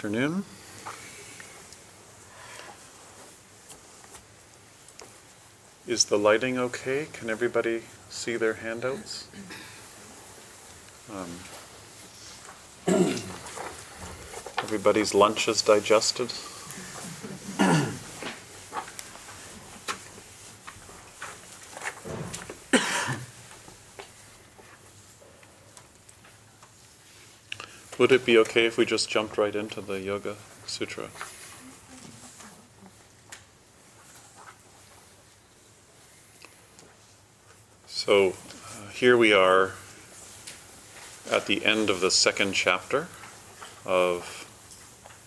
Afternoon. Is the lighting okay? Can everybody see their handouts? Um, everybody's lunch is digested? Would it be okay if we just jumped right into the Yoga Sutra? So uh, here we are at the end of the second chapter of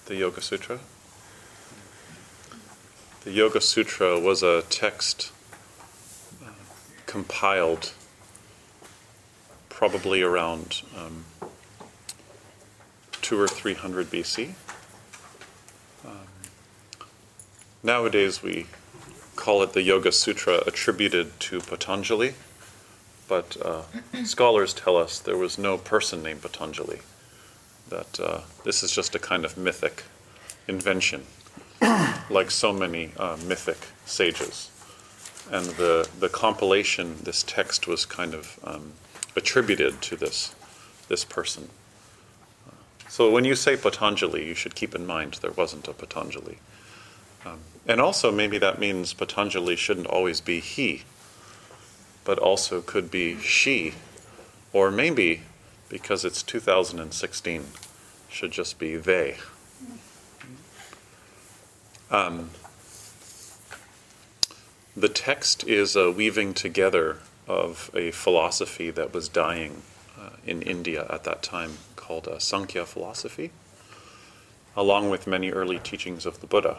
the Yoga Sutra. The Yoga Sutra was a text uh, compiled probably around um, two or three hundred BC. Um, nowadays we call it the Yoga Sutra attributed to Patanjali, but uh, scholars tell us there was no person named Patanjali, that uh, this is just a kind of mythic invention, like so many uh, mythic sages. And the, the compilation, this text was kind of um, attributed to this, this person. So when you say Patanjali, you should keep in mind there wasn't a Patanjali. Um, and also, maybe that means Patanjali shouldn't always be he, but also could be she, or maybe, because it's 2016, should just be they. Um, the text is a weaving together of a philosophy that was dying uh, in India at that time called uh, Sankhya philosophy, along with many early teachings of the Buddha.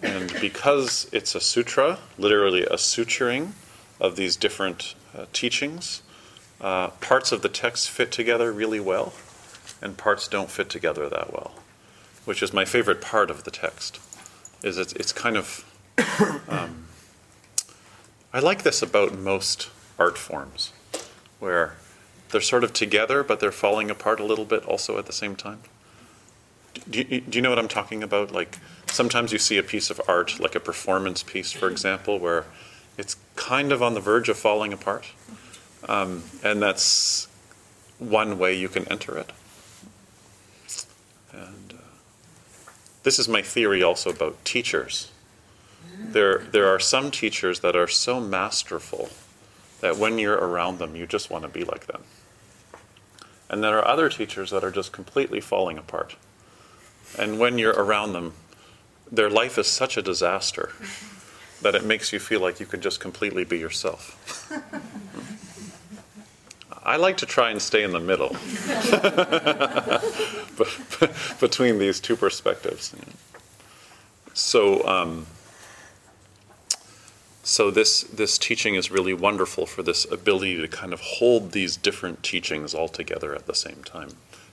And because it's a sutra, literally a suturing of these different uh, teachings, uh, parts of the text fit together really well, and parts don't fit together that well, which is my favorite part of the text. Is it's, it's kind of um, I like this about most art forms, where they're sort of together, but they're falling apart a little bit also at the same time. Do you, do you know what I'm talking about? Like sometimes you see a piece of art, like a performance piece, for example, where it's kind of on the verge of falling apart, um, and that's one way you can enter it. And uh, this is my theory also about teachers. There, there are some teachers that are so masterful that when you're around them, you just want to be like them. And there are other teachers that are just completely falling apart. And when you're around them, their life is such a disaster that it makes you feel like you can just completely be yourself. I like to try and stay in the middle between these two perspectives. So, um, so this this teaching is really wonderful for this ability to kind of hold these different teachings all together at the same time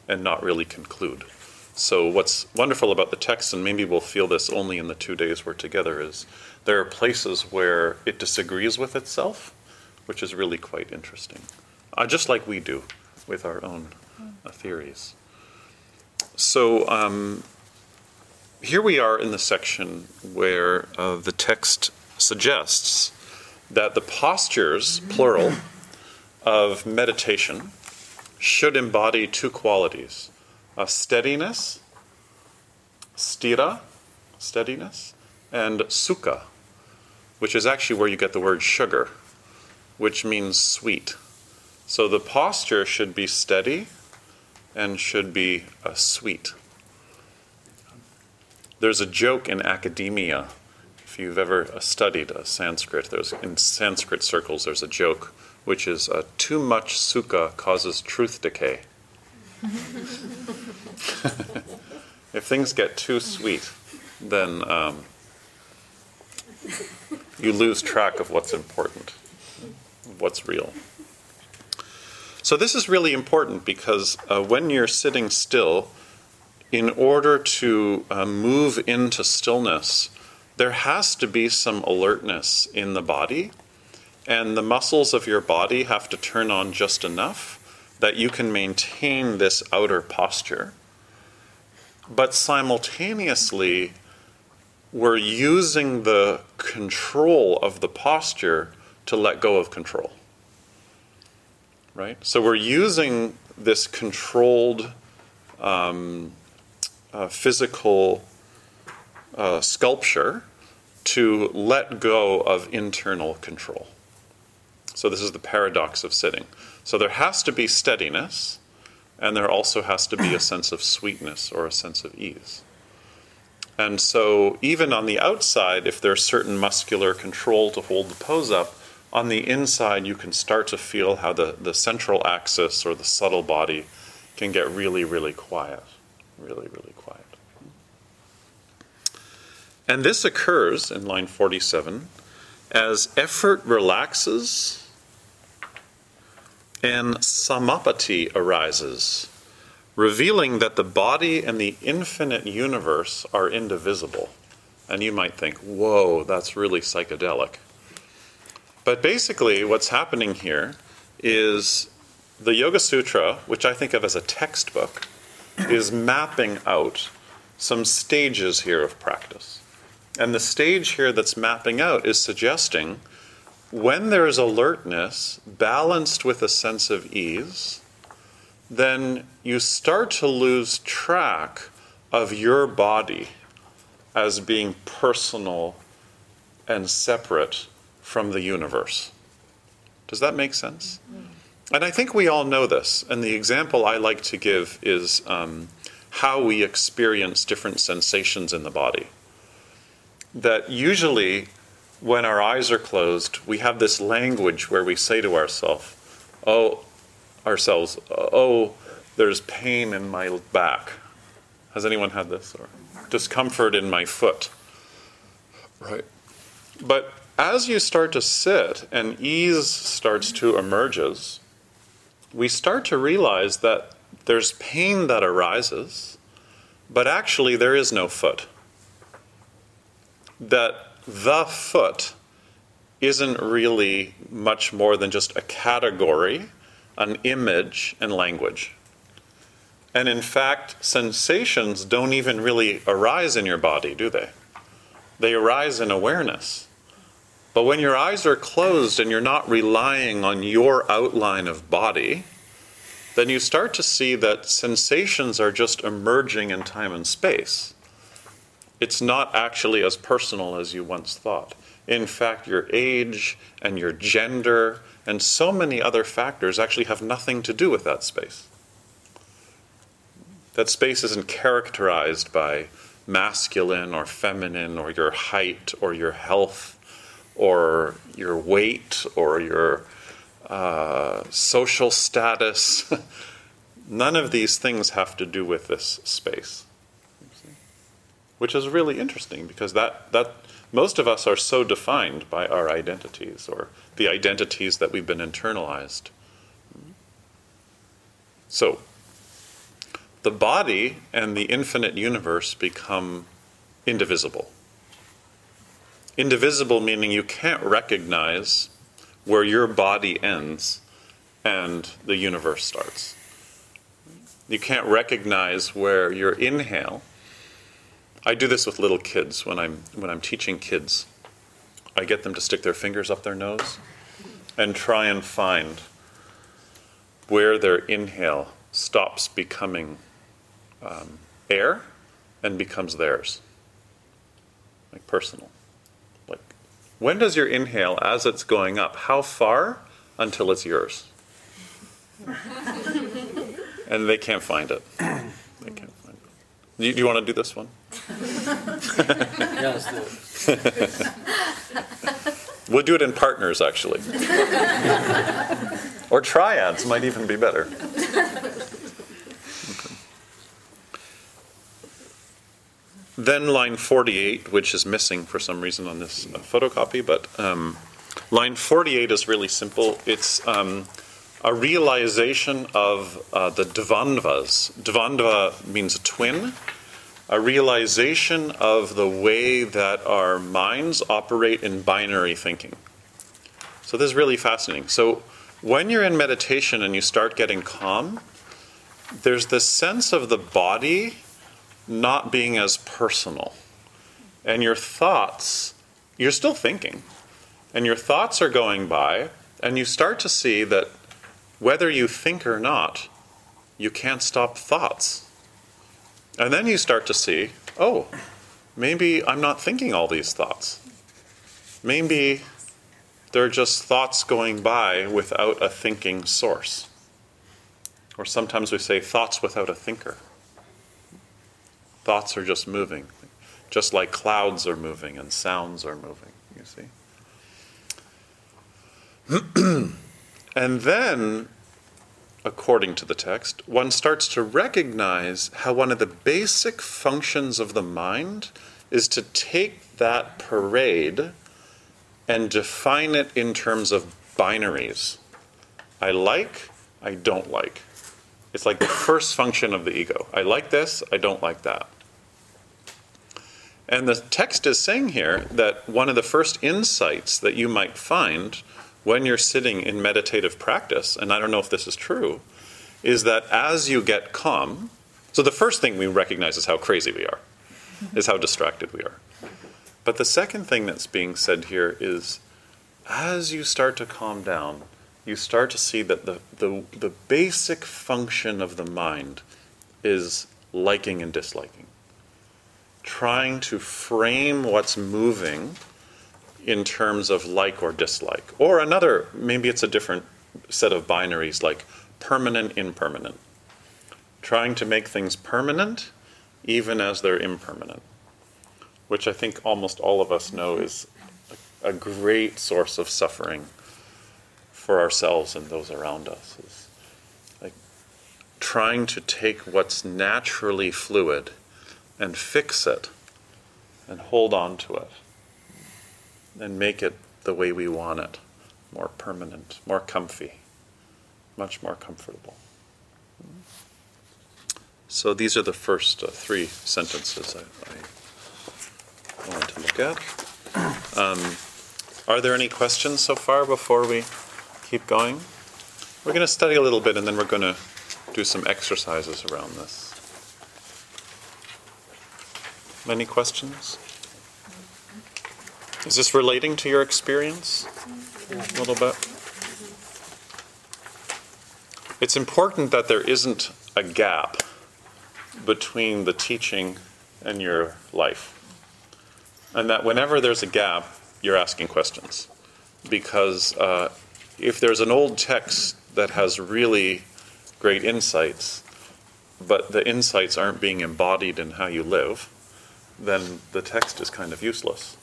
and not really conclude. So what's wonderful about the text, and maybe we'll feel this only in the two days we're together, is there are places where it disagrees with itself, which is really quite interesting, uh, just like we do with our own uh, theories. So um, here we are in the section where uh, the text suggests that the postures, plural, of meditation should embody two qualities a steadiness, sthira, steadiness, and sukha, which is actually where you get the word sugar, which means sweet. So the posture should be steady and should be uh, sweet. There's a joke in academia. If you've ever uh, studied Sanskrit, there's in Sanskrit circles there's a joke which is uh, too much sukha causes truth decay. if things get too sweet, then um, you lose track of what's important, what's real. So, this is really important because uh, when you're sitting still, in order to uh, move into stillness, there has to be some alertness in the body, and the muscles of your body have to turn on just enough that you can maintain this outer posture. But simultaneously, we're using the control of the posture to let go of control. Right? So we're using this controlled um, uh, physical uh, sculpture to let go of internal control. So, this is the paradox of sitting. So, there has to be steadiness, and there also has to be a sense of sweetness or a sense of ease. And so, even on the outside, if there's certain muscular control to hold the pose up, on the inside, you can start to feel how the, the central axis or the subtle body can get really, really quiet. Really, really quiet. And this occurs in line 47 as effort relaxes and samapatti arises, revealing that the body and the infinite universe are indivisible. And you might think, whoa, that's really psychedelic. But basically, what's happening here is the Yoga Sutra, which I think of as a textbook, is mapping out some stages here of practice. And the stage here that's mapping out is suggesting when there's alertness balanced with a sense of ease, then you start to lose track of your body as being personal and separate from the universe. Does that make sense? And I think we all know this. And the example I like to give is um, how we experience different sensations in the body that usually when our eyes are closed, we have this language where we say to ourselves, "Oh, ourselves, oh, there's pain in my back." Has anyone had this or discomfort in my foot? Right. But as you start to sit and ease starts to emerges, we start to realize that there's pain that arises, but actually there is no foot that the foot isn't really much more than just a category, an image, and language. And in fact, sensations don't even really arise in your body, do they? They arise in awareness. But when your eyes are closed and you're not relying on your outline of body, then you start to see that sensations are just emerging in time and space it's not actually as personal as you once thought. In fact, your age and your gender and so many other factors actually have nothing to do with that space. That space isn't characterized by masculine or feminine or your height or your health or your weight or your uh, social status. None of these things have to do with this space which is really interesting because that, that most of us are so defined by our identities or the identities that we've been internalized. So, the body and the infinite universe become indivisible. Indivisible meaning you can't recognize where your body ends and the universe starts. You can't recognize where your inhale I do this with little kids when I'm when I'm teaching kids. I get them to stick their fingers up their nose and try and find where their inhale stops becoming um, air and becomes theirs, like personal. Like, when does your inhale, as it's going up, how far until it's yours? and they can't find it. They can't find it. Do you, do you want to do this one? We'll do it in partners, actually. or triads might even be better. Then line 48, which is missing for some reason on this uh, photocopy, but um, line 48 is really simple. It's um, a realization of uh, the dvandvas. Dvandva means a twin a realization of the way that our minds operate in binary thinking. So, this is really fascinating. So, when you're in meditation and you start getting calm, there's this sense of the body not being as personal. And your thoughts, you're still thinking, and your thoughts are going by, and you start to see that whether you think or not, you can't stop thoughts. And then you start to see, oh, maybe I'm not thinking all these thoughts. Maybe they're just thoughts going by without a thinking source. Or sometimes we say thoughts without a thinker. Thoughts are just moving, just like clouds are moving and sounds are moving, you see. and then according to the text, one starts to recognize how one of the basic functions of the mind is to take that parade and define it in terms of binaries. I like, I don't like. It's like the first function of the ego. I like this, I don't like that. And the text is saying here that one of the first insights that you might find when you're sitting in meditative practice, and I don't know if this is true, is that as you get calm, so the first thing we recognize is how crazy we are, mm-hmm. is how distracted we are. But the second thing that's being said here is as you start to calm down, you start to see that the, the, the basic function of the mind is liking and disliking. Trying to frame what's moving in terms of like or dislike. Or another, maybe it's a different set of binaries like permanent, impermanent. Trying to make things permanent even as they're impermanent, which I think almost all of us know is a, great source of suffering for ourselves and those around us. Is like trying to take what's naturally fluid and fix it and hold on to it and make it the way we want it more permanent, more comfy, much more comfortable. So these are the first uh, three sentences I, I wanted to look at. Um, are there any questions so far before we keep going? We're going to study a little bit and then we're going to do some exercises around this. Any questions? Is this relating to your experience a little bit? It's important that there isn't a gap between the teaching and your life. And that whenever there's a gap, you're asking questions. Because uh, if there's an old text that has really great insights, but the insights aren't being embodied in how you live, then the text is kind of useless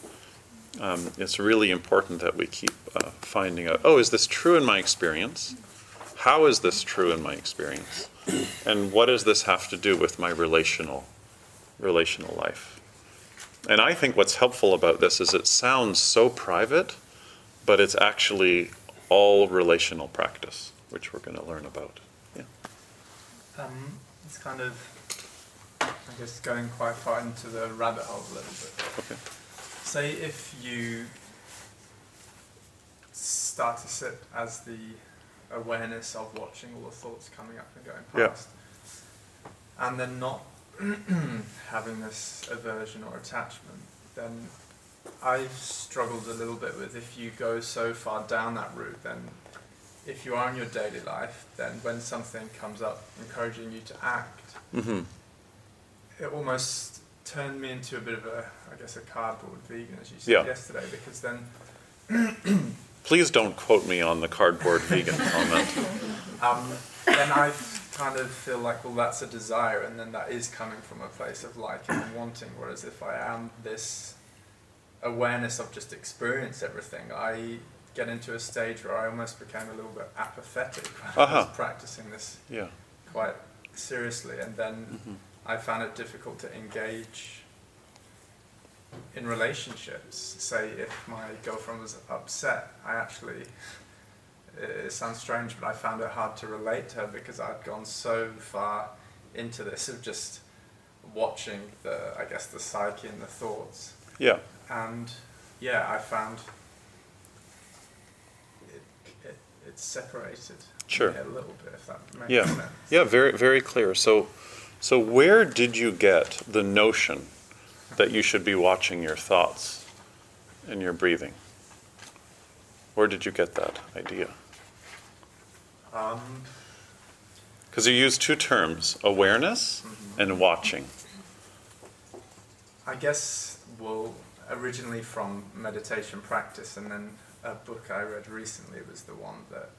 um, it's really important that we keep uh, finding out oh, is this true in my experience? How is this true in my experience? And what does this have to do with my relational, relational life? And I think what's helpful about this is it sounds so private, but it's actually all relational practice, which we're going to learn about. Yeah. Um, it's kind of, I guess, going quite far into the rabbit hole a little bit. Okay say if you start to sit as the awareness of watching all the thoughts coming up and going past, yeah. and then not having this aversion or attachment, then I've struggled a little bit with if you go so far down that route, then if you are in your daily life, then when something comes up encouraging you to act, hmm it almost turned me into a bit of a, I guess, a cardboard vegan, as you said Yeah. yesterday, because then Please don't quote me on the cardboard vegan comment. um, then I kind of feel like, well, that's a desire, and then that is coming from a place of liking and wanting. Whereas if I am this awareness of just experience everything, I get into a stage where I almost became a little bit apathetic when I Uh-huh. was practicing this Yeah. quite seriously, and then Mhm. I found it difficult to engage in relationships. Say, if my girlfriend was upset, I actually, it, sounds strange, but I found it hard to relate to her because I'd gone so far into this of just watching the, I guess, the psyche and the thoughts. Yeah. And yeah, I found it, it, it's separated Sure. a little bit, if that makes Yeah. sense. Yeah, very very clear. So so where did you get the notion that you should be watching your thoughts and your breathing? Where did you get that idea? Um, Because you use two terms, awareness and watching. I guess, well, originally from meditation practice, and then a book I read recently was the one that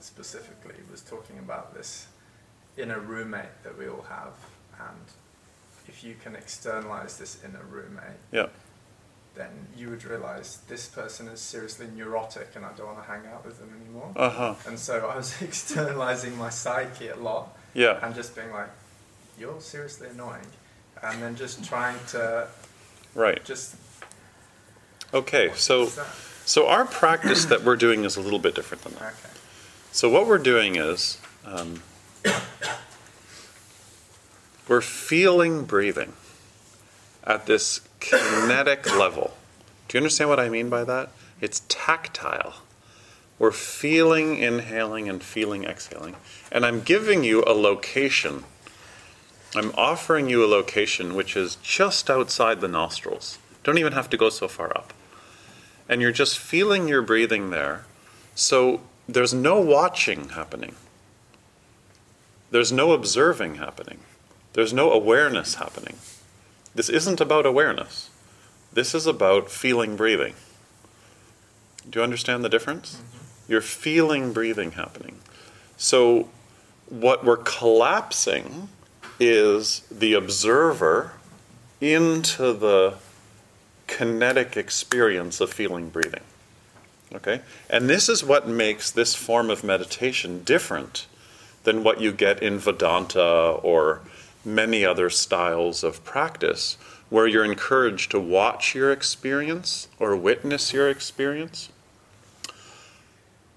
specifically was talking about this inner roommate that we all have, and if you can externalize this inner roommate, Yeah. then you would realize this person is seriously neurotic, and I don't want to hang out with them anymore. Uh-huh. And so I was externalizing my psyche a lot Yeah. and just being like, "You're seriously annoying," and then just trying to Right. just. Okay. So so our practice that we're doing is a little bit different than that. Okay. So what we're doing is um, we're feeling breathing at this kinetic level. Do you understand what I mean by that? It's tactile. We're feeling inhaling and feeling exhaling. And I'm giving you a location. I'm offering you a location which is just outside the nostrils. Don't even have to go so far up. And you're just feeling your breathing there. So there's no watching happening. There's no observing happening. There's no awareness happening. This isn't about awareness. This is about feeling breathing. Do you understand the difference? Mm-hmm. You're feeling breathing happening. So, what we're collapsing is the observer into the kinetic experience of feeling breathing. Okay? And this is what makes this form of meditation different than what you get in Vedanta or many other styles of practice, where you're encouraged to watch your experience or witness your experience.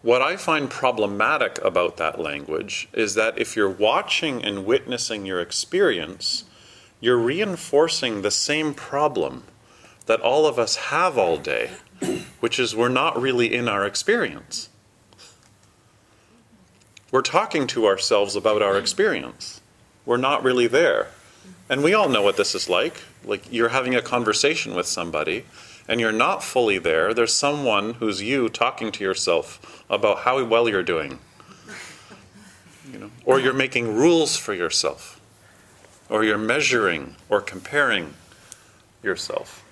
What I find problematic about that language is that if you're watching and witnessing your experience, you're reinforcing the same problem that all of us have all day, which is we're not really in our experience. We're talking to ourselves about our experience. We're not really there. And we all know what this is like. Like you're having a conversation with somebody and you're not fully there. There's someone who's you talking to yourself about how well you're doing. You know, or you're making rules for yourself. Or you're measuring or comparing yourself.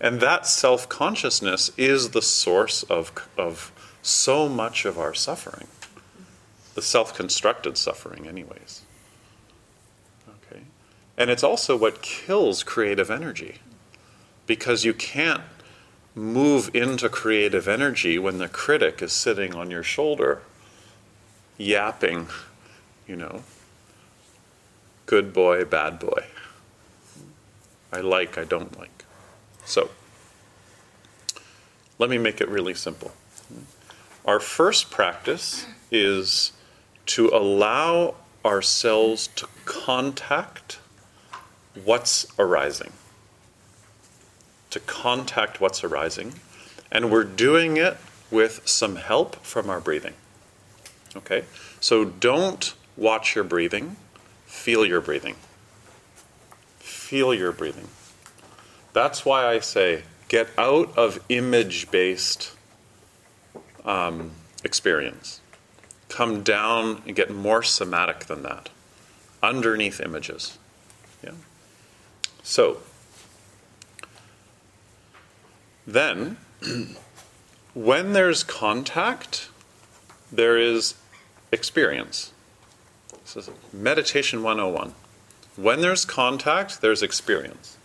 And that self consciousness is the source of, of so much of our suffering. The self constructed suffering, anyways. Okay? And it's also what kills creative energy. Because you can't move into creative energy when the critic is sitting on your shoulder, yapping, you know, good boy, bad boy. I like, I don't like. So, let me make it really simple. Our first practice is to allow ourselves to contact what's arising. To contact what's arising. And we're doing it with some help from our breathing. Okay? So don't watch your breathing, feel your breathing. Feel your breathing. That's why I say get out of image based um, experience. Come down and get more somatic than that, underneath images. Yeah? So, then, when there's contact, there is experience. This is meditation 101. When there's contact, there's experience.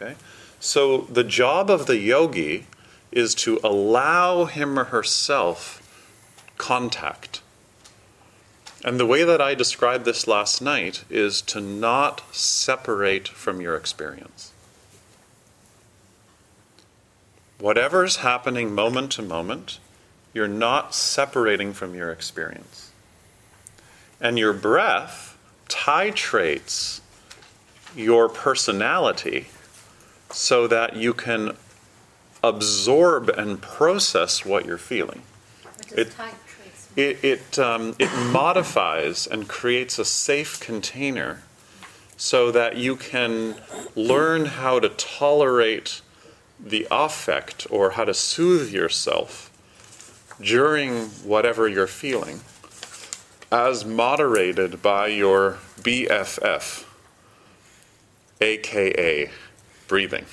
Okay? So the job of the yogi is to allow him or herself contact. And the way that I described this last night is to not separate from your experience. Whatever's happening moment to moment, you're not separating from your experience. And your breath titrates your personality so that you can absorb and process what you're feeling. It, it, it, um, it modifies and creates a safe container so that you can learn how to tolerate the affect or how to soothe yourself during whatever you're feeling as moderated by your BFF, aka breathing.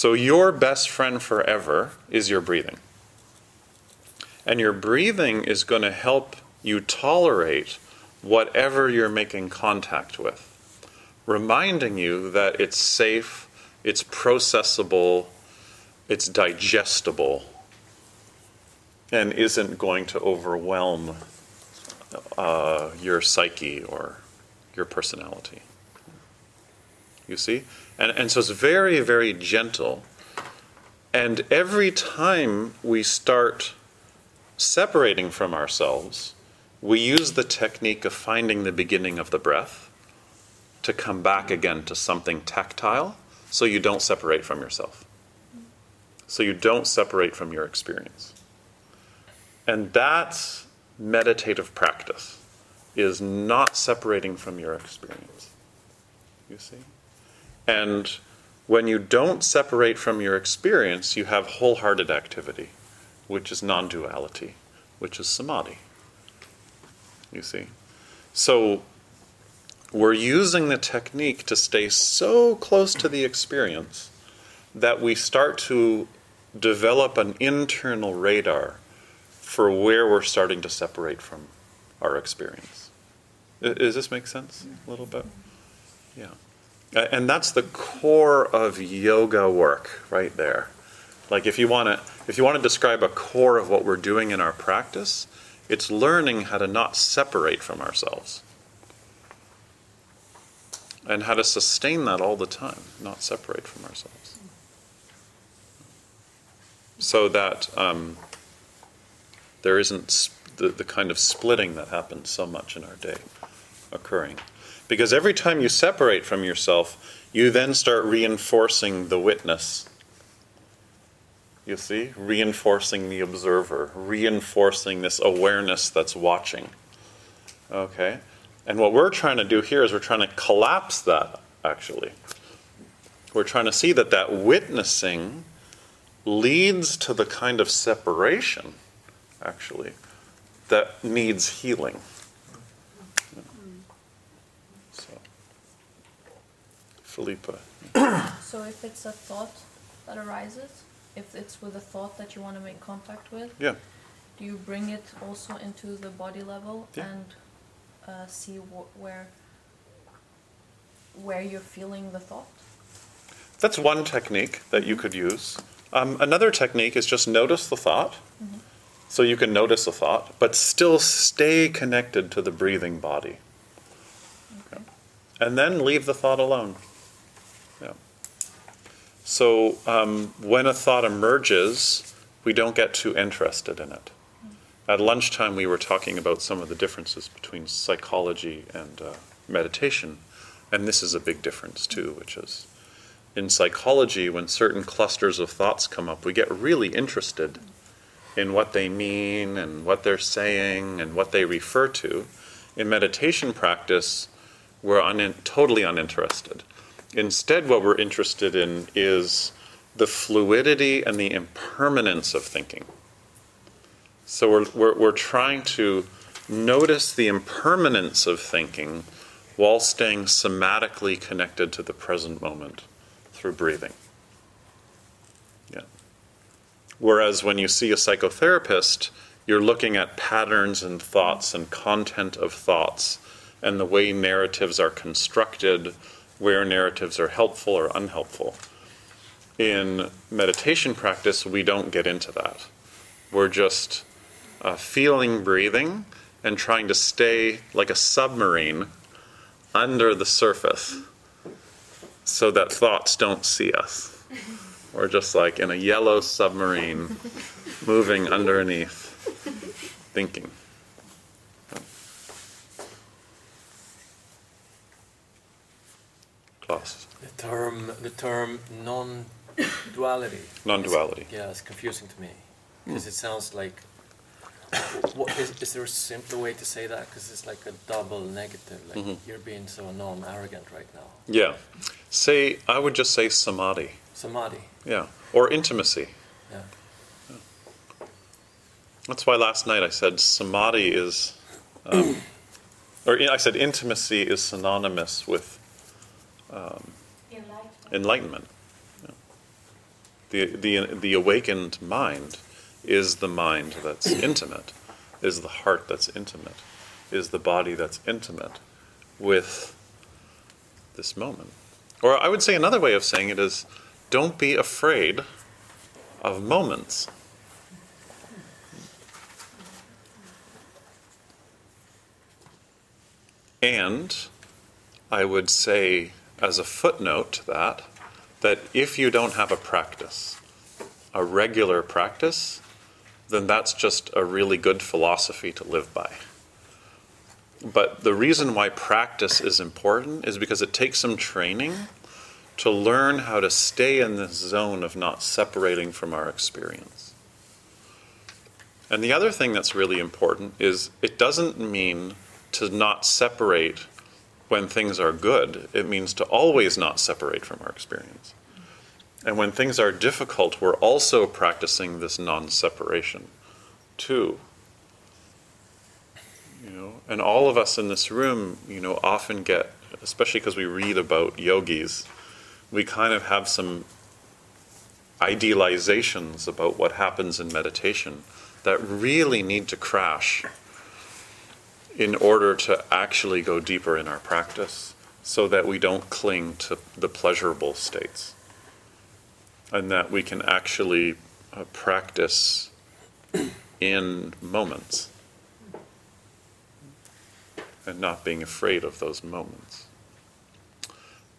So, your best friend forever is your breathing. And your breathing is going to help you tolerate whatever you're making contact with, reminding you that it's safe, it's processable, it's digestible, and isn't going to overwhelm uh, your psyche or your personality. You see? And, and so it's very, very gentle. And every time we start separating from ourselves, we use the technique of finding the beginning of the breath to come back again to something tactile so you don't separate from yourself. So you don't separate from your experience. And that's meditative practice is not separating from your experience. You see? And when you don't separate from your experience, you have wholehearted activity, which is non duality, which is samadhi. You see? So we're using the technique to stay so close to the experience that we start to develop an internal radar for where we're starting to separate from our experience. Does this make sense a little bit? Yeah. And that's the core of yoga work right there. Like if you want to if you want to describe a core of what we're doing in our practice, it's learning how to not separate from ourselves. And how to sustain that all the time, not separate from ourselves. So that um, there isn't the, the kind of splitting that happens so much in our day occurring. Because every time you separate from yourself, you then start reinforcing the witness. You see? Reinforcing the observer, reinforcing this awareness that's watching. Okay? And what we're trying to do here is we're trying to collapse that, actually. We're trying to see that that witnessing leads to the kind of separation, actually, that needs healing. So if it's a thought that arises, if it's with a thought that you want to make contact with, yeah. do you bring it also into the body level yeah. and uh, see wh- where where you're feeling the thought? That's one technique that you could use. Um, another technique is just notice the thought. Mm-hmm. So you can notice a thought, but still stay connected to the breathing body. Okay. And then leave the thought alone. So um, when a thought emerges, we don't get too interested in it. At lunchtime, we were talking about some of the differences between psychology and uh, meditation, and this is a big difference too, which is in psychology, when certain clusters of thoughts come up, we get really interested in what they mean and what they're saying and what they refer to. In meditation practice, we're un- totally uninterested. Instead, what we're interested in is the fluidity and the impermanence of thinking. So we're, we're, we're trying to notice the impermanence of thinking while staying somatically connected to the present moment through breathing. Yeah. Whereas when you see a psychotherapist, you're looking at patterns and thoughts and content of thoughts and the way narratives are constructed, where narratives are helpful or unhelpful. In meditation practice, we don't get into that. We're just uh, feeling breathing and trying to stay like a submarine under the surface so that thoughts don't see us. We're just like in a yellow submarine moving underneath, thinking. Klaus. The term, the term non-duality. Non-duality. Is, yeah, it's confusing to me because it sounds like. What, is, is there a simpler way to say that? Because it's like a double negative. Like Mhm. you're being so non-arrogant right now. Yeah. Say, I would just say samadhi. Samadhi. Yeah. Or intimacy. Yeah. That's why last night I said samadhi is, um, or I said intimacy is synonymous with um, enlightenment. Yeah. The, the, the awakened mind is the mind that's intimate, is the heart that's intimate, is the body that's intimate with this moment. Or I would say another way of saying it is don't be afraid of moments. And I would say, as a footnote to that, that if you don't have a practice, a regular practice, then that's just a really good philosophy to live by. But the reason why practice is important is because it takes some training to learn how to stay in this zone of not separating from our experience. And the other thing that's really important is it doesn't mean to not separate when things are good, it means to always not separate from our experience. And when things are difficult, we're also practicing this non separation too. You know, and all of us in this room, you know, often get, especially because we read about yogis, we kind of have some idealizations about what happens in meditation that really need to crash in order to actually go deeper in our practice so that we don't cling to the pleasurable states and that we can actually uh, practice in moments and not being afraid of those moments.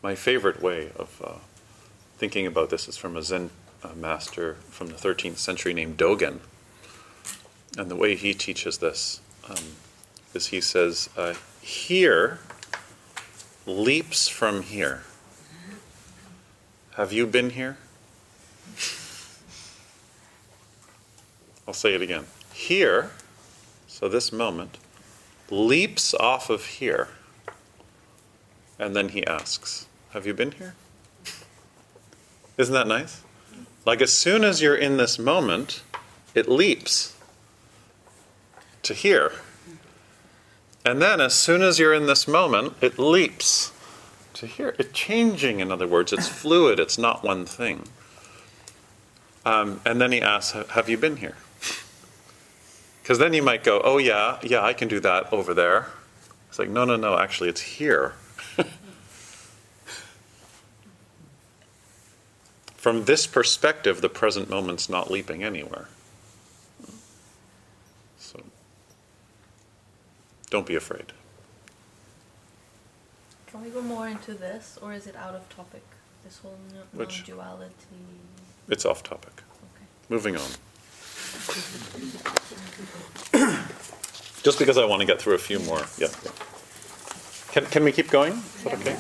My favorite way of uh, thinking about this is from a Zen uh, master from the 13th century named Dogen. And the way he teaches this um, is he says, uh, here leaps from here. Have you been here? I'll say it again. Here, so this moment, leaps off of here. And then he asks, Have you been here? Isn't that nice? Like as soon as you're in this moment, it leaps to here. And then as soon as you're in this moment, it leaps to here. It's changing, in other words. It's fluid, it's not one thing. Um, and then he asks, Have you been here? Because then you might go, Oh, yeah, yeah, I can do that over there. It's like, No, no, no, actually, it's here. From this perspective, the present moment's not leaping anywhere. So don't be afraid. Can we go more into this, or is it out of topic? This whole no- Which? non-duality. It's off topic. Okay. Moving on. Just because I want to get through a few more. Yeah. yeah. Can, can we keep going? Is that okay?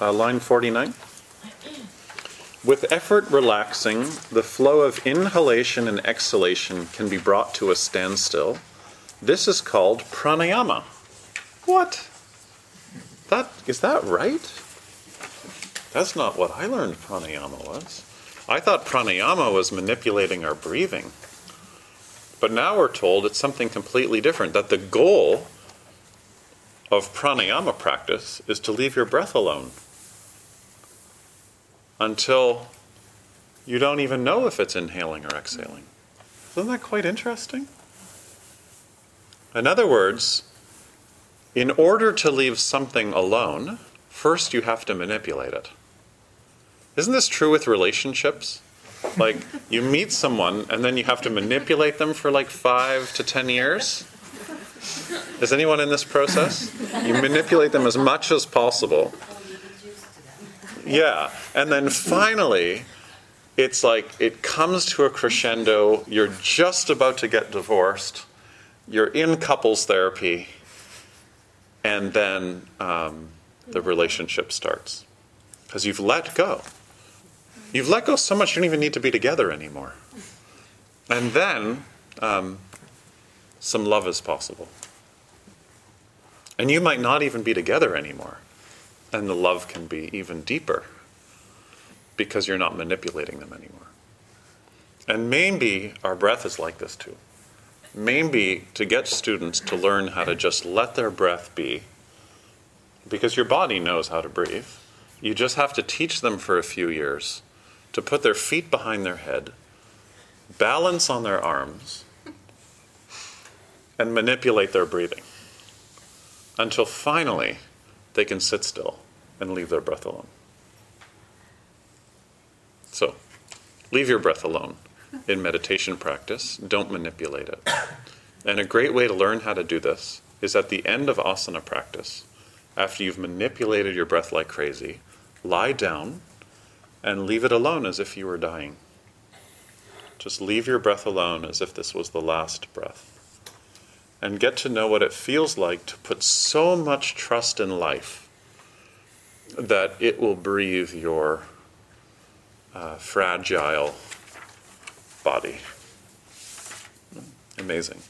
Uh, line 49. With effort relaxing, the flow of inhalation and exhalation can be brought to a standstill. This is called pranayama. What? That is that right? That's not what I learned pranayama was. I thought pranayama was manipulating our breathing. But now we're told it's something completely different that the goal of pranayama practice is to leave your breath alone until you don't even know if it's inhaling or exhaling. Isn't that quite interesting? In other words, in order to leave something alone, first you have to manipulate it. Isn't this true with relationships? Like, you meet someone and then you have to manipulate them for like five to ten years? Is anyone in this process? You manipulate them as much as possible. Yeah. And then finally, it's like it comes to a crescendo. You're just about to get divorced. You're in couples therapy. And then um, the relationship starts. Because you've let go. You've let go so much you don't even need to be together anymore. And then um, some love is possible. And you might not even be together anymore. And the love can be even deeper because you're not manipulating them anymore. And maybe our breath is like this too. Maybe to get students to learn how to just let their breath be, because your body knows how to breathe, you just have to teach them for a few years to put their feet behind their head, balance on their arms, and manipulate their breathing until finally they can sit still and leave their breath alone. So, leave your breath alone in meditation practice. Don't manipulate it. And a great way to learn how to do this is at the end of asana practice, after you've manipulated your breath like crazy, lie down and leave it alone as if you were dying. Just leave your breath alone as if this was the last breath. And get to know what it feels like to put so much trust in life that it will breathe your uh, fragile body. Amazing.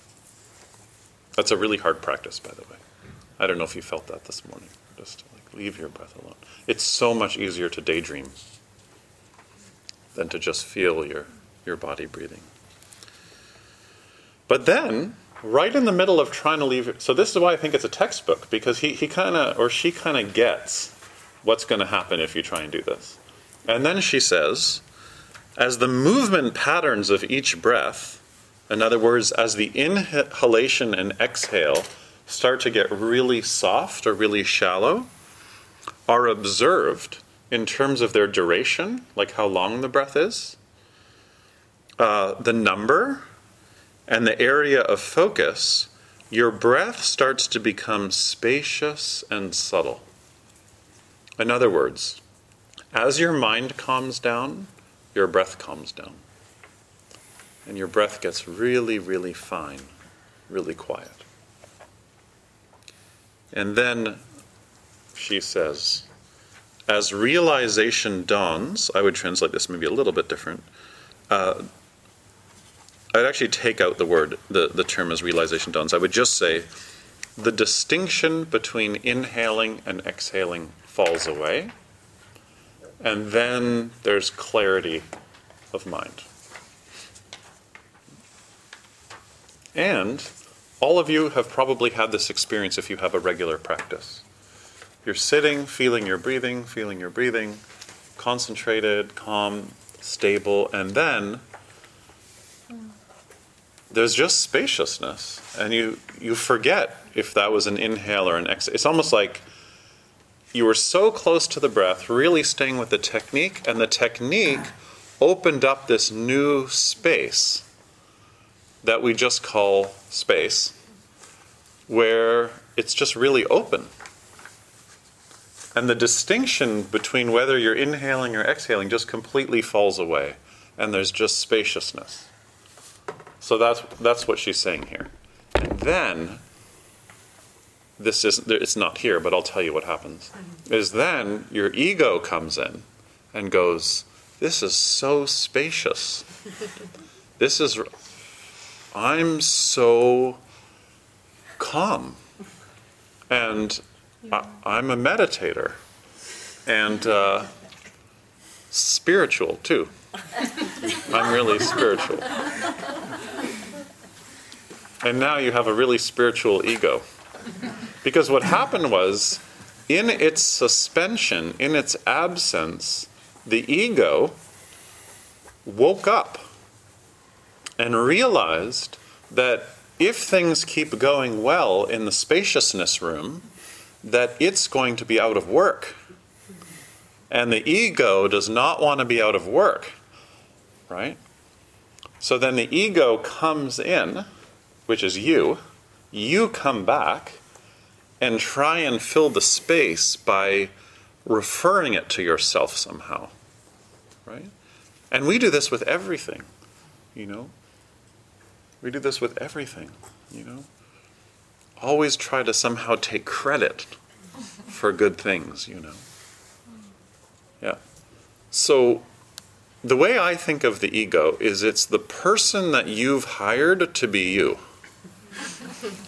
That's a really hard practice, by the way. I don't know if you felt that this morning. Just like leave your breath alone. It's so much easier to daydream than to just feel your, your body breathing. But then, right in the middle of trying to leave, so this is why I think it's a textbook, because he, he kind of, or she kind of gets what's going to happen if you try and do this. And then she says, as the movement patterns of each breath, in other words, as the inhalation and exhale start to get really soft or really shallow, are observed in terms of their duration, like how long the breath is, uh, the number, and the area of focus, your breath starts to become spacious and subtle. In other words, as your mind calms down, your breath calms down. And your breath gets really, really fine, really quiet. And then she says, as realization dawns, I would translate this maybe a little bit different. Uh, I'd actually take out the word, the, the term as realization dawns. I would just say the distinction between inhaling and exhaling falls away, and then there's clarity of mind. And all of you have probably had this experience if you have a regular practice. You're sitting, feeling your breathing, feeling your breathing, concentrated, calm, stable, and then there's just spaciousness. And you, you forget if that was an inhale or an exhale. It's almost like you were so close to the breath, really staying with the technique, and the technique opened up this new space that we just call space, where it's just really open. And the distinction between whether you're inhaling or exhaling just completely falls away, and there's just spaciousness. So that's, that's what she's saying here. And then, this isn't it's not here, but I'll tell you what happens. Is then your ego comes in and goes, this is so spacious. This is, I'm so calm. And I, I'm a meditator and uh, spiritual too. I'm really spiritual. And now you have a really spiritual ego. Because what happened was, in its suspension, in its absence, the ego woke up and realized that if things keep going well in the spaciousness room, that it's going to be out of work. And the ego does not want to be out of work, right? So then the ego comes in, which is you. You come back and try and fill the space by referring it to yourself somehow, right? And we do this with everything, you know? We do this with everything, you know? Always try to somehow take credit for good things, you know? Yeah. So, the way I think of the ego is it's the person that you've hired to be you.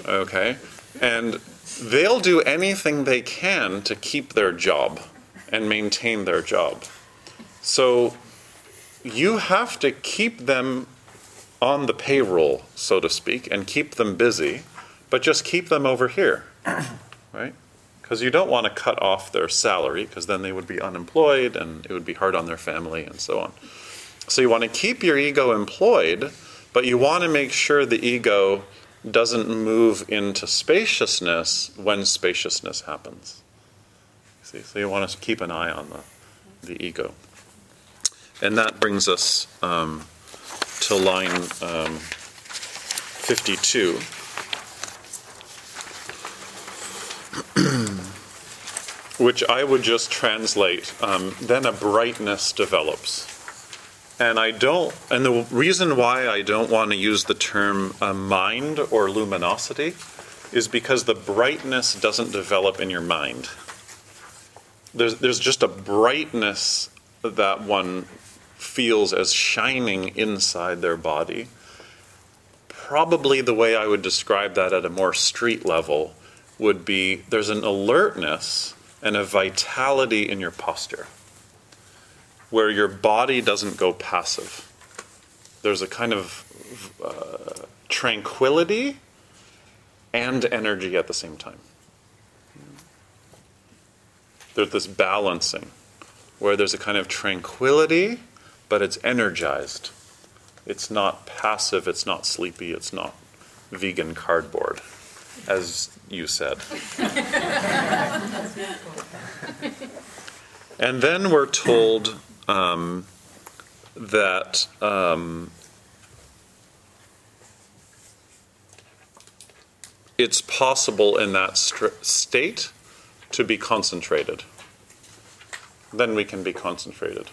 Okay? And they'll do anything they can to keep their job and maintain their job. So, you have to keep them on the payroll, so to speak, and keep them busy, but just keep them over here, right? Because you don't want to cut off their salary, because then they would be unemployed and it would be hard on their family and so on. So you want to keep your ego employed, but you want to make sure the ego doesn't move into spaciousness when spaciousness happens. See, so you want to keep an eye on the, the ego. And that brings us um, to line um, 52. which I would just translate, um, then a brightness develops. And I don't, and the reason why I don't want to use the term uh, mind or luminosity is because the brightness doesn't develop in your mind. There's, there's just a brightness that one feels as shining inside their body. Probably the way I would describe that at a more street level would be there's an alertness and a vitality in your posture where your body doesn't go passive. There's a kind of uh, tranquility and energy at the same time. There's this balancing where there's a kind of tranquility, but it's energized. It's not passive, it's not sleepy, it's not vegan cardboard, as you said. and then we're told um, that um, it's possible in that st- state to be concentrated. Then we can be concentrated.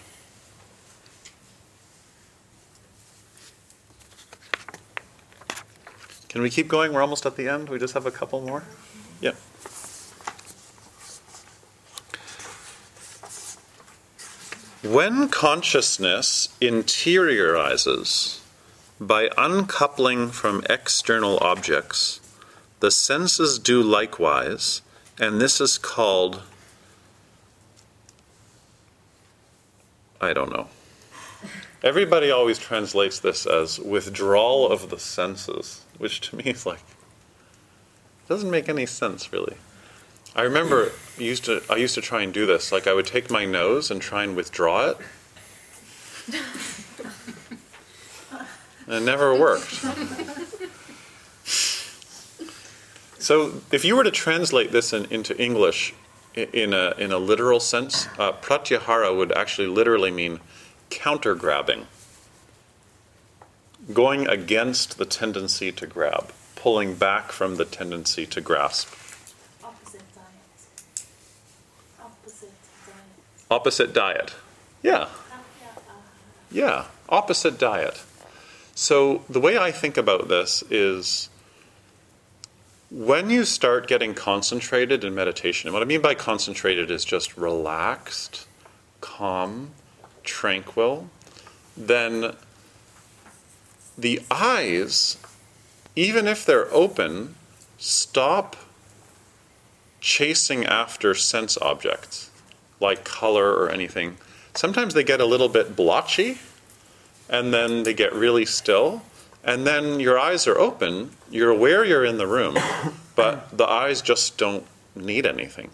Can we keep going? We're almost at the end. We just have a couple more. When consciousness interiorizes by uncoupling from external objects, the senses do likewise, and this is called, I don't know. Everybody always translates this as withdrawal of the senses, which to me is like, doesn't make any sense really. I remember used to I used to try and do this. Like I would take my nose and try and withdraw it. And it never worked. So if you were to translate this in, into English in a, in a literal sense, uh, pratyahara would actually literally mean counter grabbing, going against the tendency to grab, pulling back from the tendency to grasp. Opposite diet. Opposite diet. Opposite diet. Yeah, yeah, opposite diet. So the way I think about this is when you start getting concentrated in meditation, and what I mean by concentrated is just relaxed, calm, tranquil, then the eyes, even if they're open, stop chasing after sense objects like color or anything. Sometimes they get a little bit blotchy and then they get really still. And then your eyes are open, you're aware you're in the room, but the eyes just don't need anything.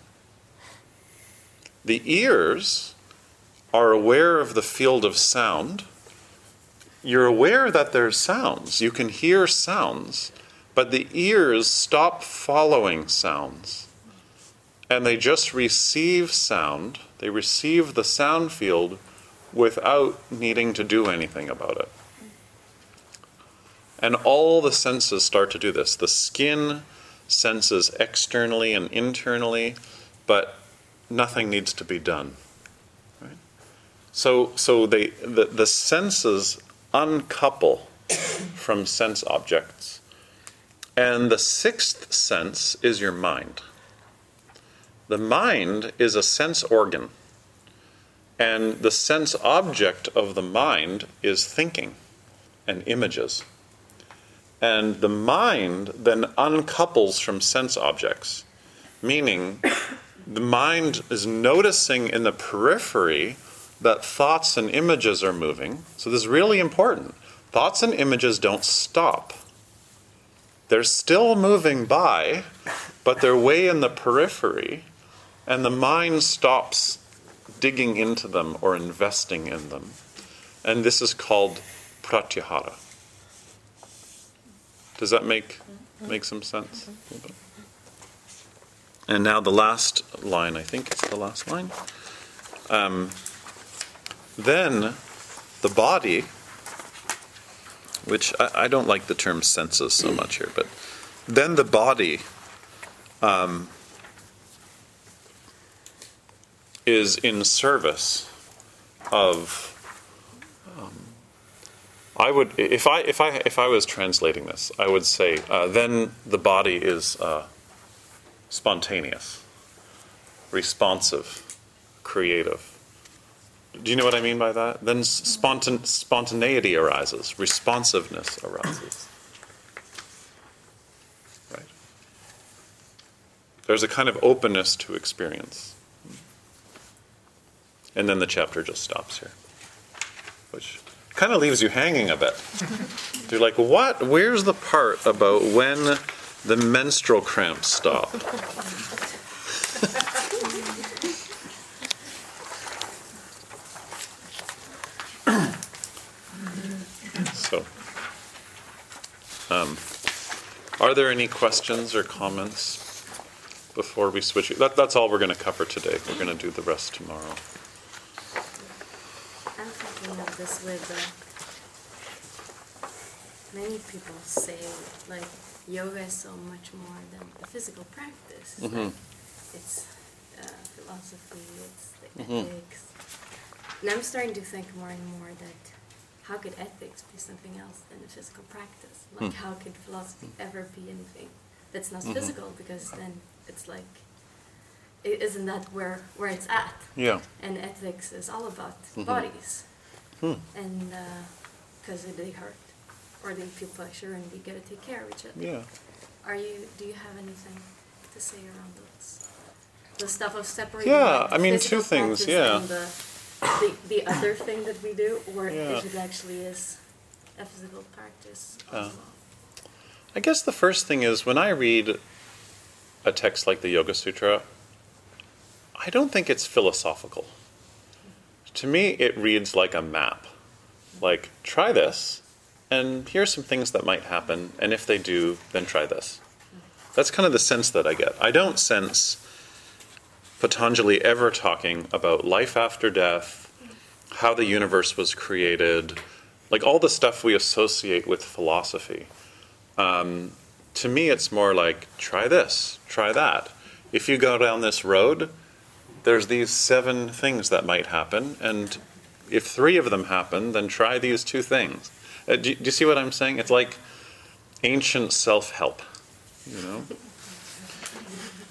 The ears are aware of the field of sound. You're aware that there's sounds. You can hear sounds, but the ears stop following sounds. And they just receive sound. They receive the sound field without needing to do anything about it. And all the senses start to do this. The skin senses externally and internally, but nothing needs to be done. Right? So, so they, the, the senses uncouple from sense objects. And the sixth sense is your mind. The mind is a sense organ. And the sense object of the mind is thinking and images. And the mind then uncouples from sense objects, meaning the mind is noticing in the periphery that thoughts and images are moving. So this is really important. Thoughts and images don't stop. They're still moving by, but they're way in the periphery, and the mind stops digging into them or investing in them. And this is called pratyahara. Does that make make some sense? And now the last line, I think it's the last line. Um, then the body, which I, I, don't like the term senses so much here, but then the body um, is in service of I would, if I, if I, if I was translating this, I would say, uh, then the body is uh, spontaneous, responsive, creative. Do you know what I mean by that? Then spontan- spontaneity arises, responsiveness arises. Right. There's a kind of openness to experience. And then the chapter just stops here, which kind of leaves you hanging a bit. You're like, what? Where's the part about when the menstrual cramps stop? so, um, are there any questions or comments before we switch? That, that's all we're going to cover today. We're going to do the rest tomorrow this with uh, many people say like yoga is so much more than the physical practice. Mm-hmm. Like, it's uh, philosophy, it's the mm-hmm. ethics. And I'm starting to think more and more that how could ethics be something else than a physical practice? Like mm. how could philosophy ever be anything that's not mm-hmm. physical? Because then it's like isn't that where where it's at? Yeah. And ethics is all about mm-hmm. bodies. Hmm. And because uh, they hurt or they feel pleasure and we gotta take care of each other. Yeah. Are you? Do you have anything to say around those? The stuff of separating. Yeah, I mean two things. Yeah. The, the, the other thing that we do, or yeah. if it actually is a physical practice. Uh, I guess the first thing is when I read a text like the Yoga Sutra, I don't think it's philosophical to me, it reads like a map. Like, try this, and here's some things that might happen, and if they do, then try this. That's kind of the sense that I get. I don't sense Patanjali ever talking about life after death, how the universe was created, like all the stuff we associate with philosophy. Um, to me, it's more like try this, try that. If you go down this road, there's these seven things that might happen, and if three of them happen, then try these two things. Uh, do, do, you see what I'm saying? It's like ancient self help, you know?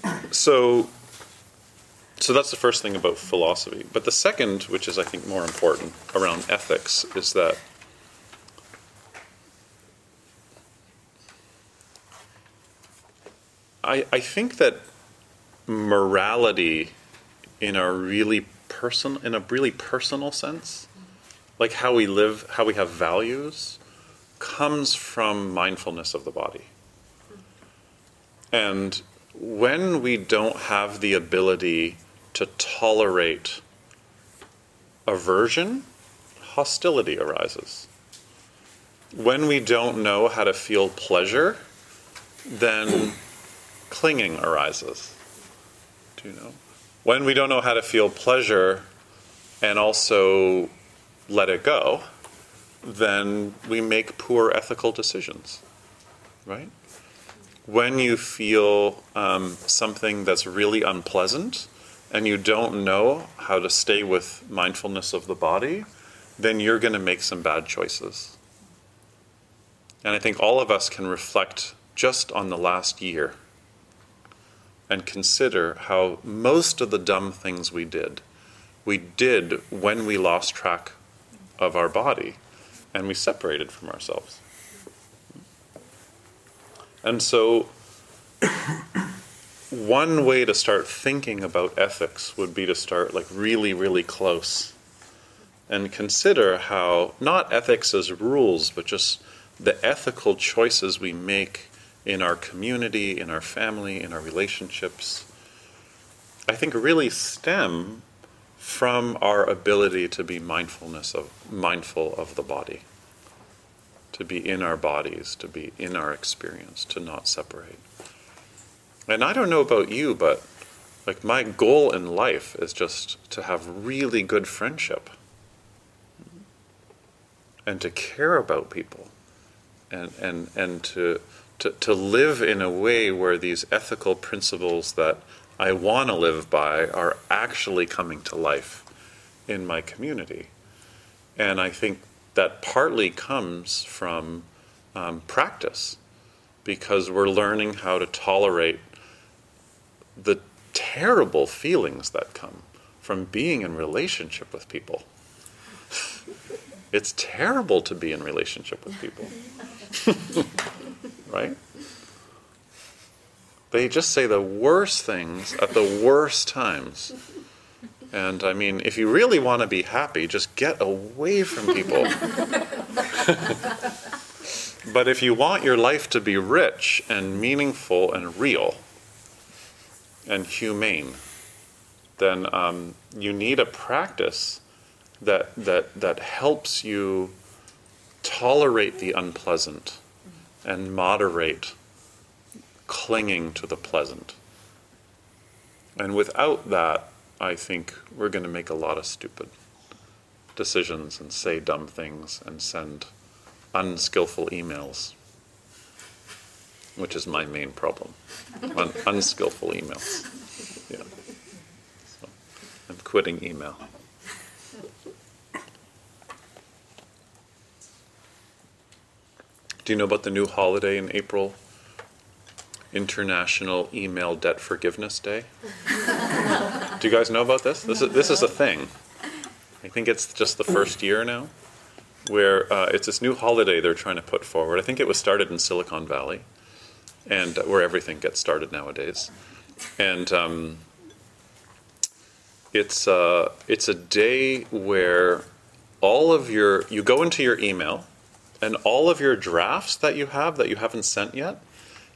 So, so that's the first thing about philosophy. But the second, which is I think more important around ethics, is that I, I think that morality in a really person in a really personal sense, like how we live, how we have values, comes from mindfulness of the body. And when we don't have the ability to tolerate aversion, hostility arises. When we don't know how to feel pleasure, then clinging arises. Do you know? When we don't know how to feel pleasure and also let it go, then we make poor ethical decisions, right? When you feel um, something that's really unpleasant and you don't know how to stay with mindfulness of the body, then you're going to make some bad choices. And I think all of us can reflect just on the last year and consider how most of the dumb things we did, we did when we lost track of our body and we separated from ourselves. And so, one way to start thinking about ethics would be to start like really, really close and consider how not ethics as rules, but just the ethical choices we make in our community, in our family, in our relationships, I think really stem from our ability to be mindfulness of mindful of the body, to be in our bodies, to be in our experience, to not separate. And I don't know about you, but like my goal in life is just to have really good friendship and to care about people and and and to to, to live in a way where these ethical principles that I want to live by are actually coming to life in my community. And I think that partly comes from um, practice because we're learning how to tolerate the terrible feelings that come from being in relationship with people. it's terrible to be in relationship with people. right? They just say the worst things at the worst times. And I mean, if you really want to be happy, just get away from people. but if you want your life to be rich and meaningful and real and humane, then um, you need a practice that, that, that helps you tolerate the unpleasant and moderate clinging to the pleasant. And without that, I think we're going to make a lot of stupid decisions and say dumb things and send unskillful emails, which is my main problem. Un- unskillful emails. Yeah. So I'm quitting email. Do you know about the new holiday in April? International Email Debt Forgiveness Day. Do you guys know about this? This is this is a thing. I think it's just the first year now, where uh, it's this new holiday they're trying to put forward. I think it was started in Silicon Valley, and uh, where everything gets started nowadays, and um, it's uh, it's a day where all of your you go into your email and all of your drafts that you have that you haven't sent yet,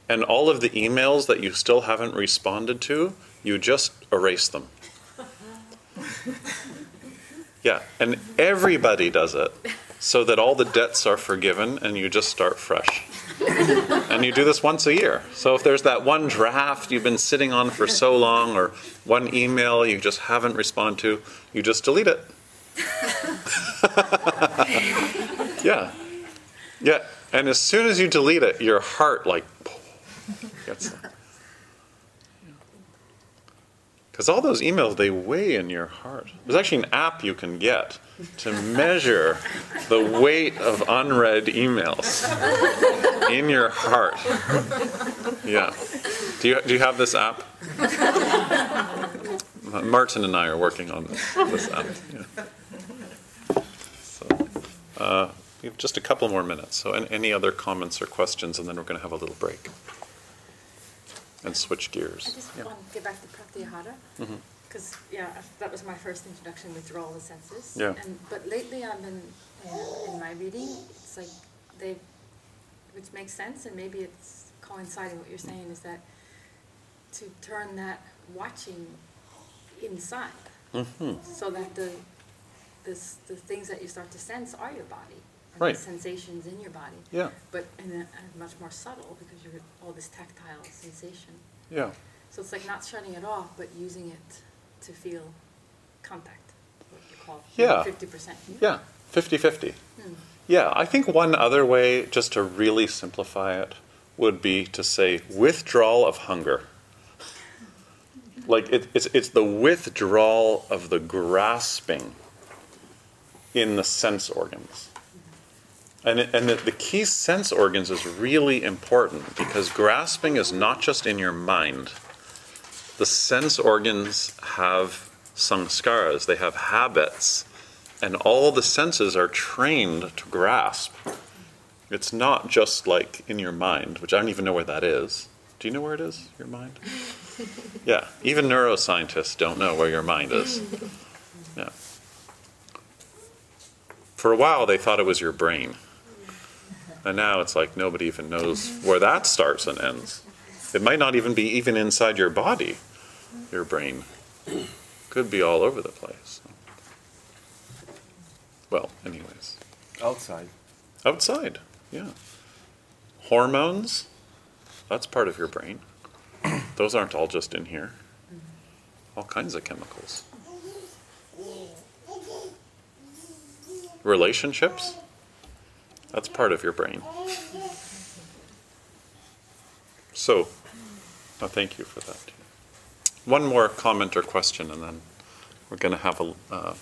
and all of the emails that you still haven't responded to, you just erase them. Yeah, and everybody does it so that all the debts are forgiven and you just start fresh. and you do this once a year. So if there's that one draft you've been sitting on for so long or one email you just haven't responded to, you just delete it. yeah. Yeah, and as soon as you delete it, your heart like gets. Because all those emails, they weigh in your heart. There's actually an app you can get to measure the weight of unread emails in your heart. Yeah. Do you, do you have this app? Martin and I are working on this, this app. Yeah. So, uh, we have just a couple more minutes. So, any, any other comments or questions, and then we're going to have a little break and switch gears. I just Yeah. want to get back to Pratyahara. Mhm. Because, yeah, that was my first introduction with all the senses. Yeah. And, but lately I've been, uh, in my reading, it's like they, which makes sense, and maybe it's coinciding what you're saying, is that to turn that watching inside, hmm so that the, this, the things that you start to sense are your body. And Right. The sensations in your body. Yeah. But in a, a much more subtle, because you're all this tactile sensation. Yeah. So it's like not shutting it off, but using it to feel contact. What you call Yeah. fifty percent. Yeah. 50 50. Hmm. Yeah, I think one other way, just to really simplify it, would be to say withdrawal of hunger. Like it, it's, it's the withdrawal of the grasping in the sense organs. And, it, and the, the key sense organs is really important because grasping is not just in your mind. The sense organs have sanskaras, they have habits, and all the senses are trained to grasp. It's not just like in your mind, which I don't even know where that is. Do you know where it is, your mind? Yeah, even neuroscientists don't know where your mind is. Yeah. For a while, they thought it was your brain. And now it's like nobody even knows where that starts and ends. It might not even be even inside your body, your brain. Could be all over the place. Well, anyways. Outside. Outside, yeah. Hormones, that's part of your brain. Those aren't all just in here. All kinds of chemicals. Relationships, that's part of your brain. So, thank you for that. One more comment or question, and then we're going to have a, uh,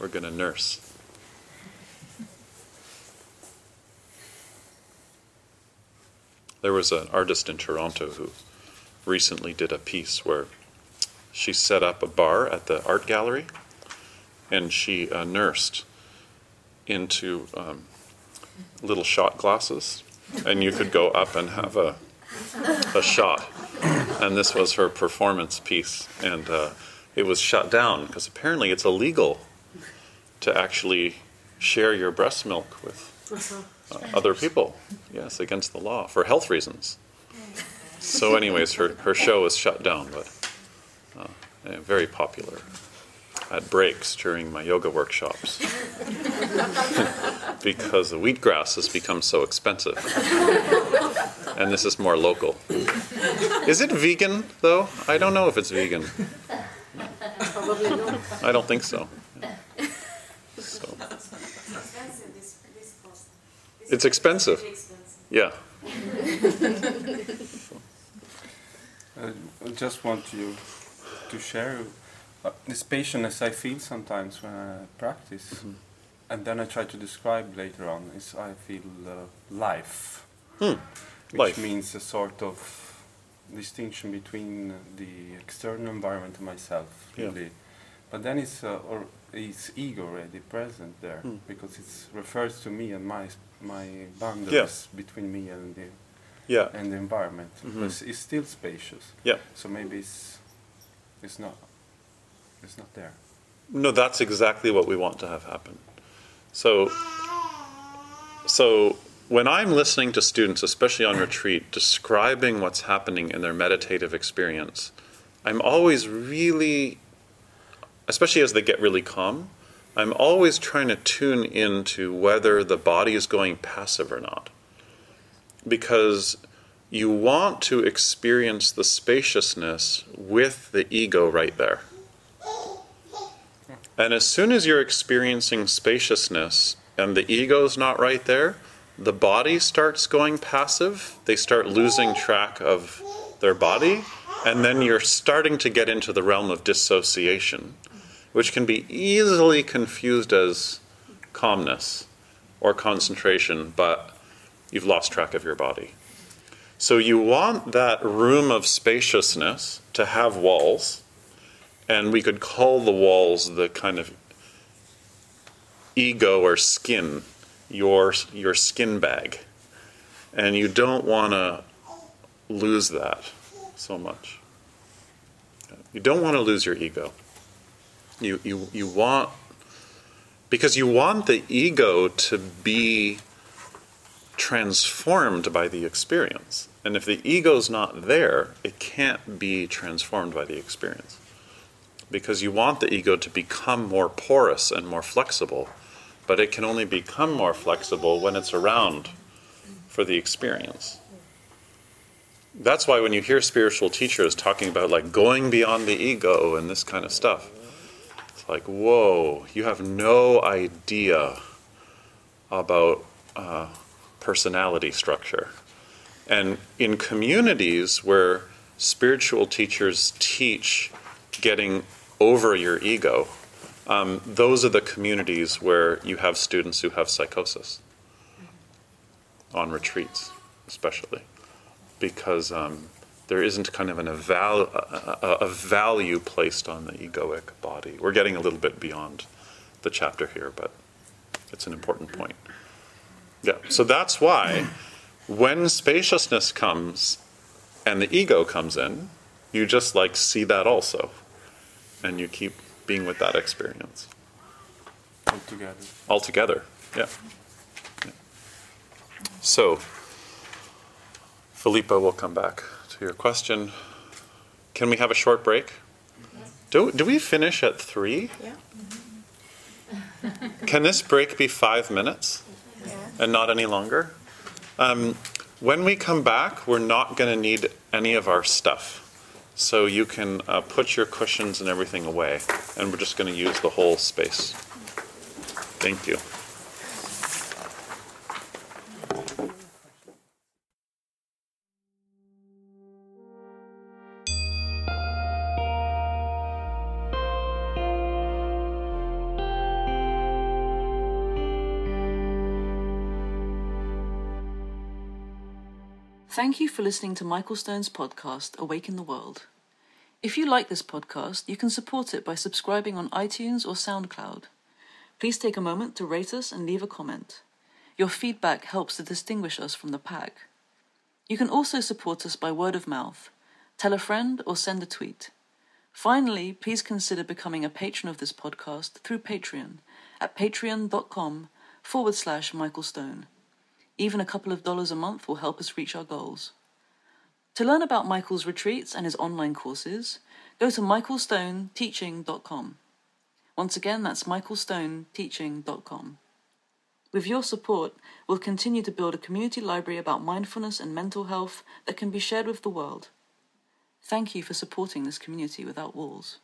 we're going to nurse. There was an artist in Toronto who recently did a piece where she set up a bar at the art gallery and she uh, nursed into um, little shot glasses and you could go up and have a, a shot and this was her performance piece and uh, it was shut down because apparently it's illegal to actually share your breast milk with uh, other people. Yes, against the law for health reasons. So, anyways, her, her show was shut down, but uh, very popular at breaks during my yoga workshops because the wheatgrass has become so expensive. And this is more local. Is it vegan, though? I don't know if it's vegan. Probably not. I don't think so. So, Expensive, this, this cost. This It's expensive. yeah. Uh, I just want you to share this patience I feel sometimes when I practice, Mm-hmm. and then I try to describe later on. Is I feel uh, life, Hmm. which Life. means a sort of distinction between the external environment and myself, Yeah. really. But then it's uh, or it's ego already present there Hmm. because it refers to me and my my boundaries between me and the Yeah. and the environment. Mhm. But it's, it's still spacious. Yeah. So maybe it's it's not it's not there. No, that's exactly what we want to have happen. So, so when I'm listening to students, especially on retreat, describing what's happening in their meditative experience, I'm always really, especially as they get really calm, I'm always trying to tune into whether the body is going passive or not. Because you want to experience the spaciousness with the ego right there. And as soon as you're experiencing spaciousness and the ego's not right there, the body starts going passive. They start losing track of their body. And then you're starting to get into the realm of dissociation, which can be easily confused as calmness or concentration, but you've lost track of your body. So you want that room of spaciousness to have walls and we could call the walls the kind of ego or skin, your your skin bag, and you don't want to lose that so much. You don't want to lose your ego. You you you want because you want the ego to be transformed by the experience. And if the ego's not there, it can't be transformed by the experience. Because you want the ego to become more porous and more flexible, but it can only become more flexible when it's around for the experience. That's why when you hear spiritual teachers talking about like going beyond the ego and this kind of stuff, it's like, whoa, you have no idea about uh, personality structure. And in communities where spiritual teachers teach getting over your ego, um, those are the communities where you have students who have psychosis on retreats, especially because um, there isn't kind of an eval- a, a, a value placed on the egoic body. We're getting a little bit beyond the chapter here, but it's an important point. Yeah, so that's why when spaciousness comes and the ego comes in, you just like see that also, and you keep being with that experience Altogether. altogether. Yeah. yeah. So, Philippa will come back to your question. Can we have a short break? Do, do we finish at three? Yeah. Can this break be five minutes and not any longer? Um, when we come back, we're not going to need any of our stuff. So you can uh, put your cushions and everything away, and we're just going to use the whole space. Thank you. Thank you for listening to Michael Stone's podcast, Awake in the World. If you like this podcast, you can support it by subscribing on iTunes or SoundCloud. Please take a moment to rate us and leave a comment. Your feedback helps to distinguish us from the pack. You can also support us by word of mouth. Tell a friend or send a tweet. Finally, please consider becoming a patron of this podcast through Patreon at patreon.com forward slash Michael Stone. Even a couple of dollars a month will help us reach our goals. To learn about Michael's retreats and his online courses, go to michaelstoneteaching.com. Once again, that's michaelstoneteaching.com. With your support, we'll continue to build a community library about mindfulness and mental health that can be shared with the world. Thank you for supporting this community without walls.